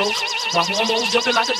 backstroke. My hormones jumping like a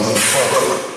motherfucker.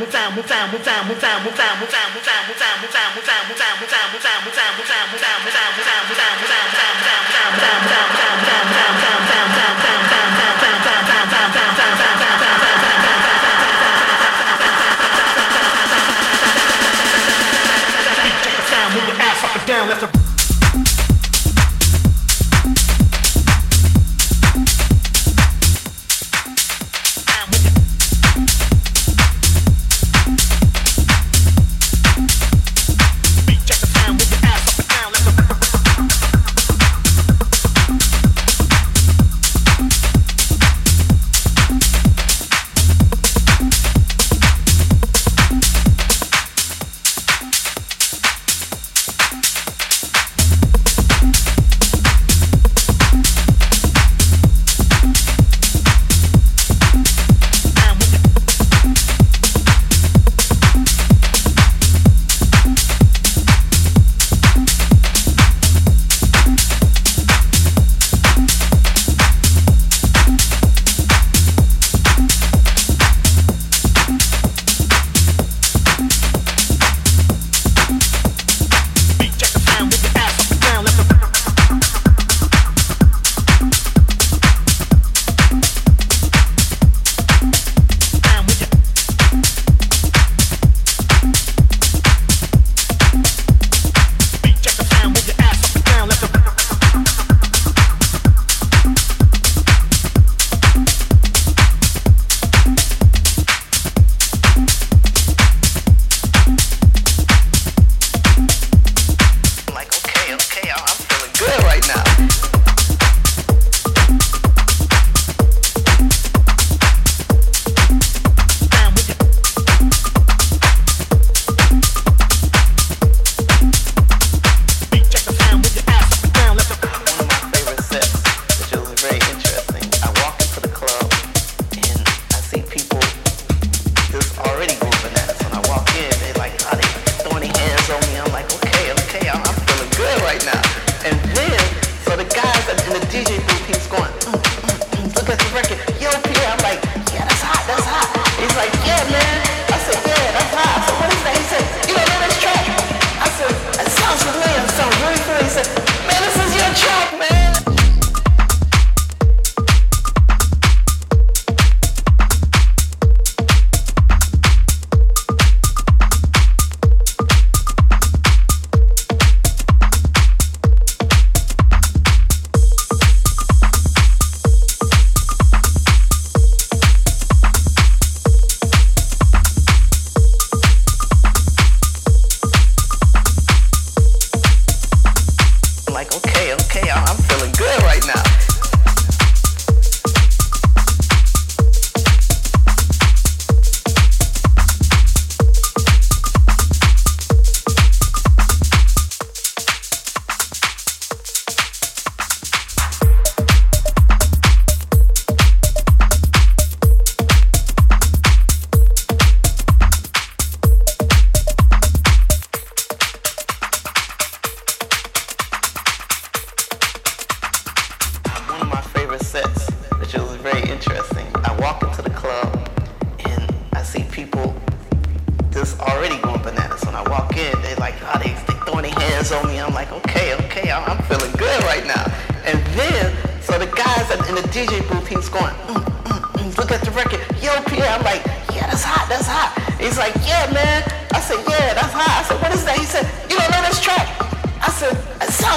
move out, move out, move out, move out, move out, move out, move out, move out.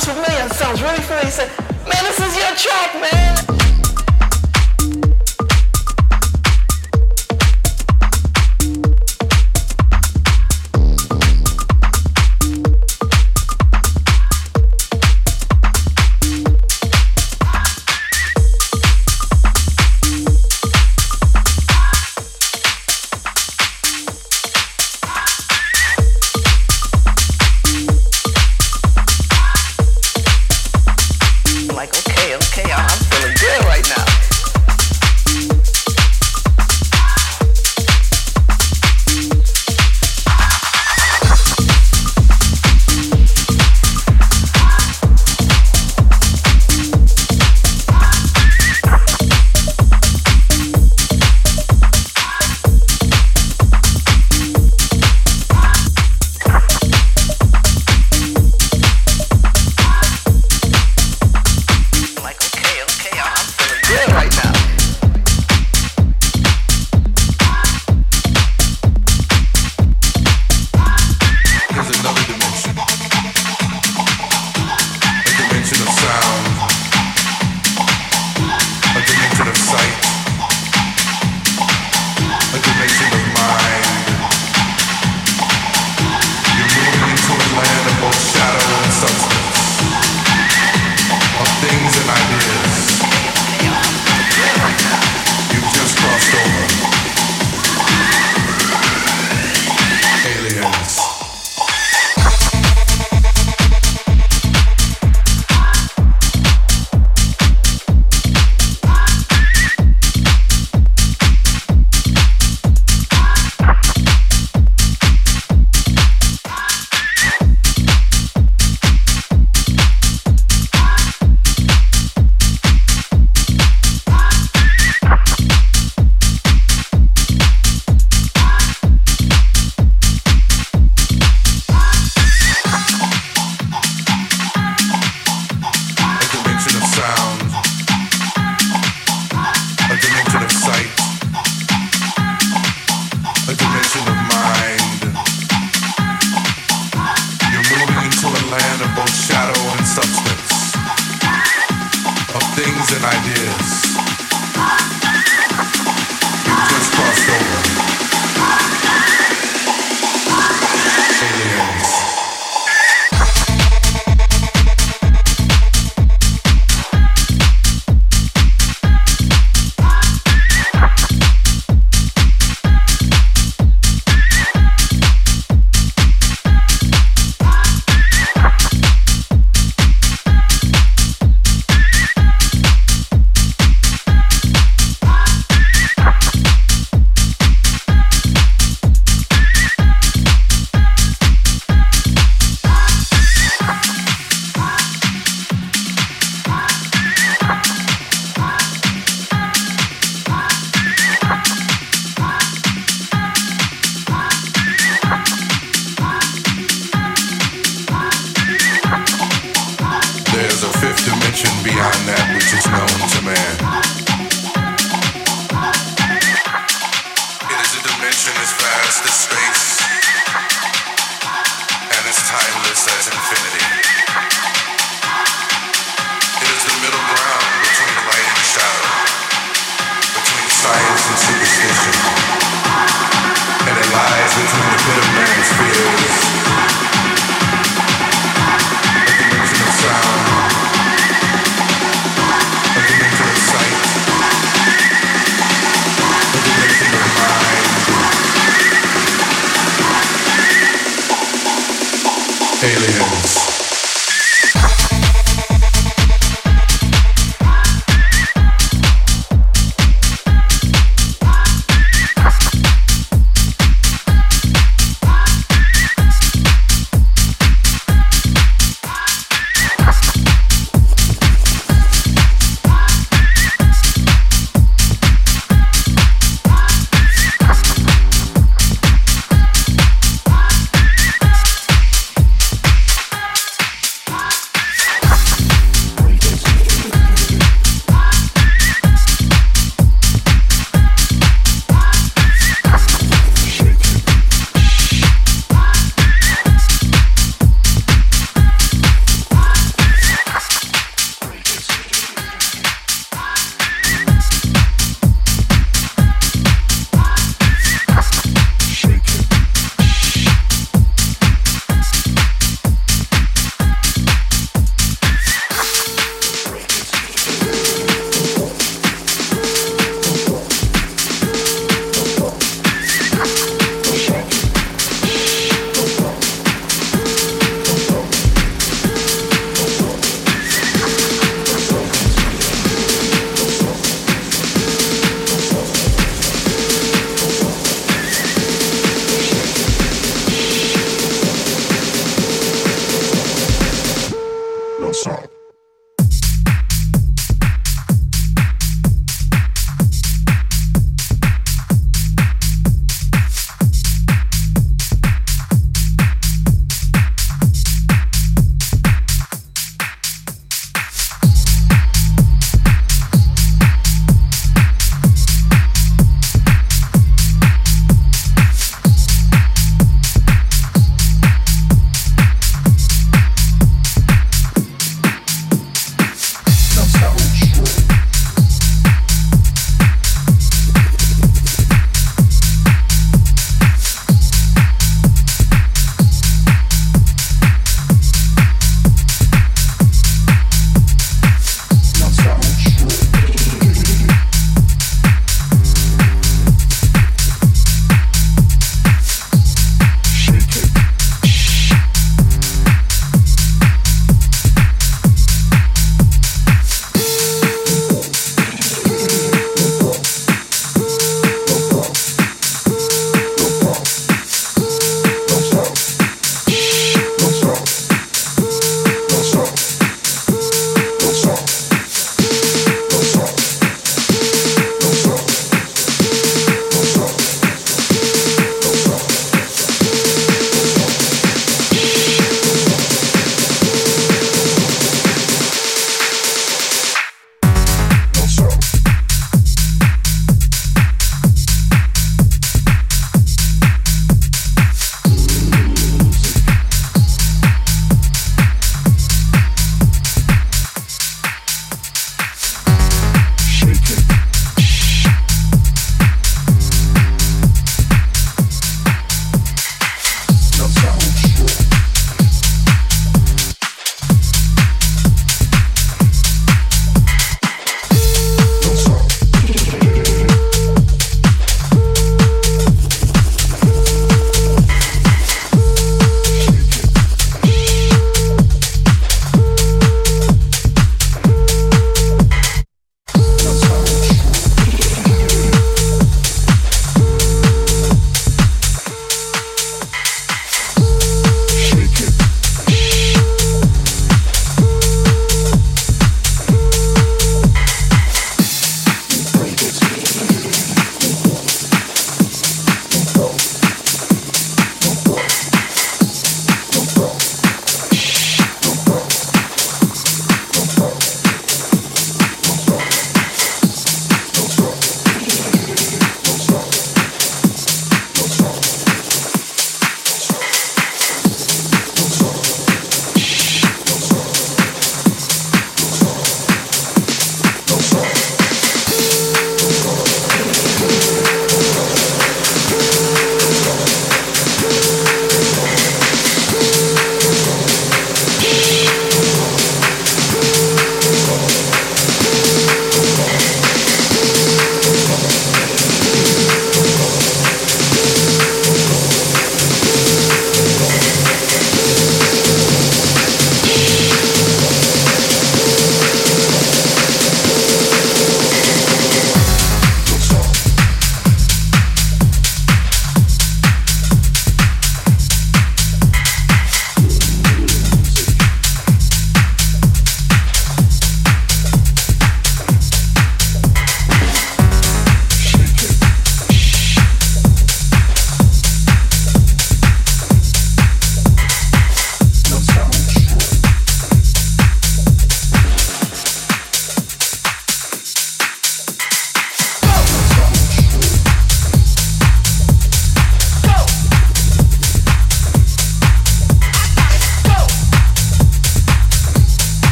sounds familiar. It sounds really familiar. He said, man, this is your track, man.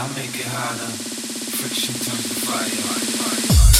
I'll make it hotter. Friction turns the fire. fire, fire.